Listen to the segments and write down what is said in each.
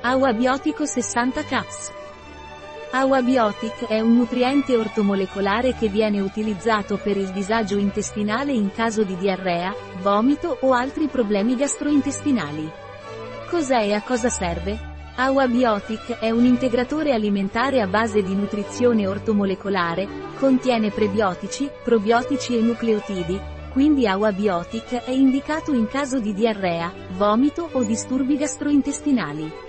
Agua biotico 60 caps. Agua biotic è un nutriente ortomolecolare che viene utilizzato per il disagio intestinale in caso di diarrea, vomito o altri problemi gastrointestinali. Cos'è e a cosa serve? Agua biotic è un integratore alimentare a base di nutrizione ortomolecolare, contiene prebiotici, probiotici e nucleotidi, quindi Agua biotic è indicato in caso di diarrea, vomito o disturbi gastrointestinali.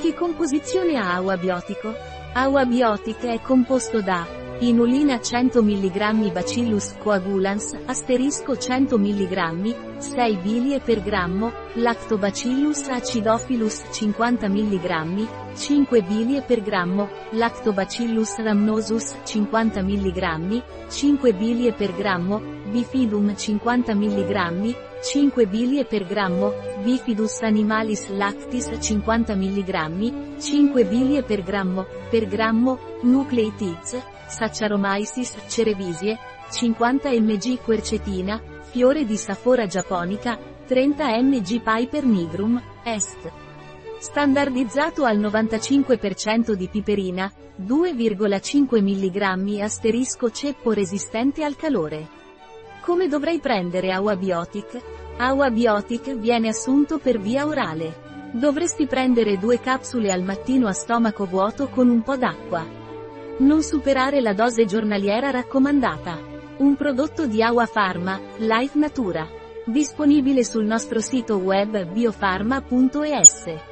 Che composizione ha Agua biotico? Agua biotic è composto da inulina 100 mg Bacillus coagulans, asterisco 100 mg, 6 bilie per grammo, Lactobacillus acidophilus 50 mg, 5 bilie per grammo, Lactobacillus rhamnosus 50 mg, 5 bilie per grammo, Bifidum 50 mg, 5 bilie per grammo, Bifidus animalis lactis 50 mg, 5 bilie per grammo, per grammo, Nucleitids, Saccharomyces cerevisiae, 50 mg quercetina, fiore di Safora japonica, 30 mg Piper nigrum, est. Standardizzato al 95% di piperina, 2,5 mg asterisco ceppo resistente al calore. Come dovrei prendere Agua Biotic? Agua Biotic viene assunto per via orale. Dovresti prendere due capsule al mattino a stomaco vuoto con un po' d'acqua. Non superare la dose giornaliera raccomandata. Un prodotto di Agua Pharma, Life Natura. Disponibile sul nostro sito web biofarma.es.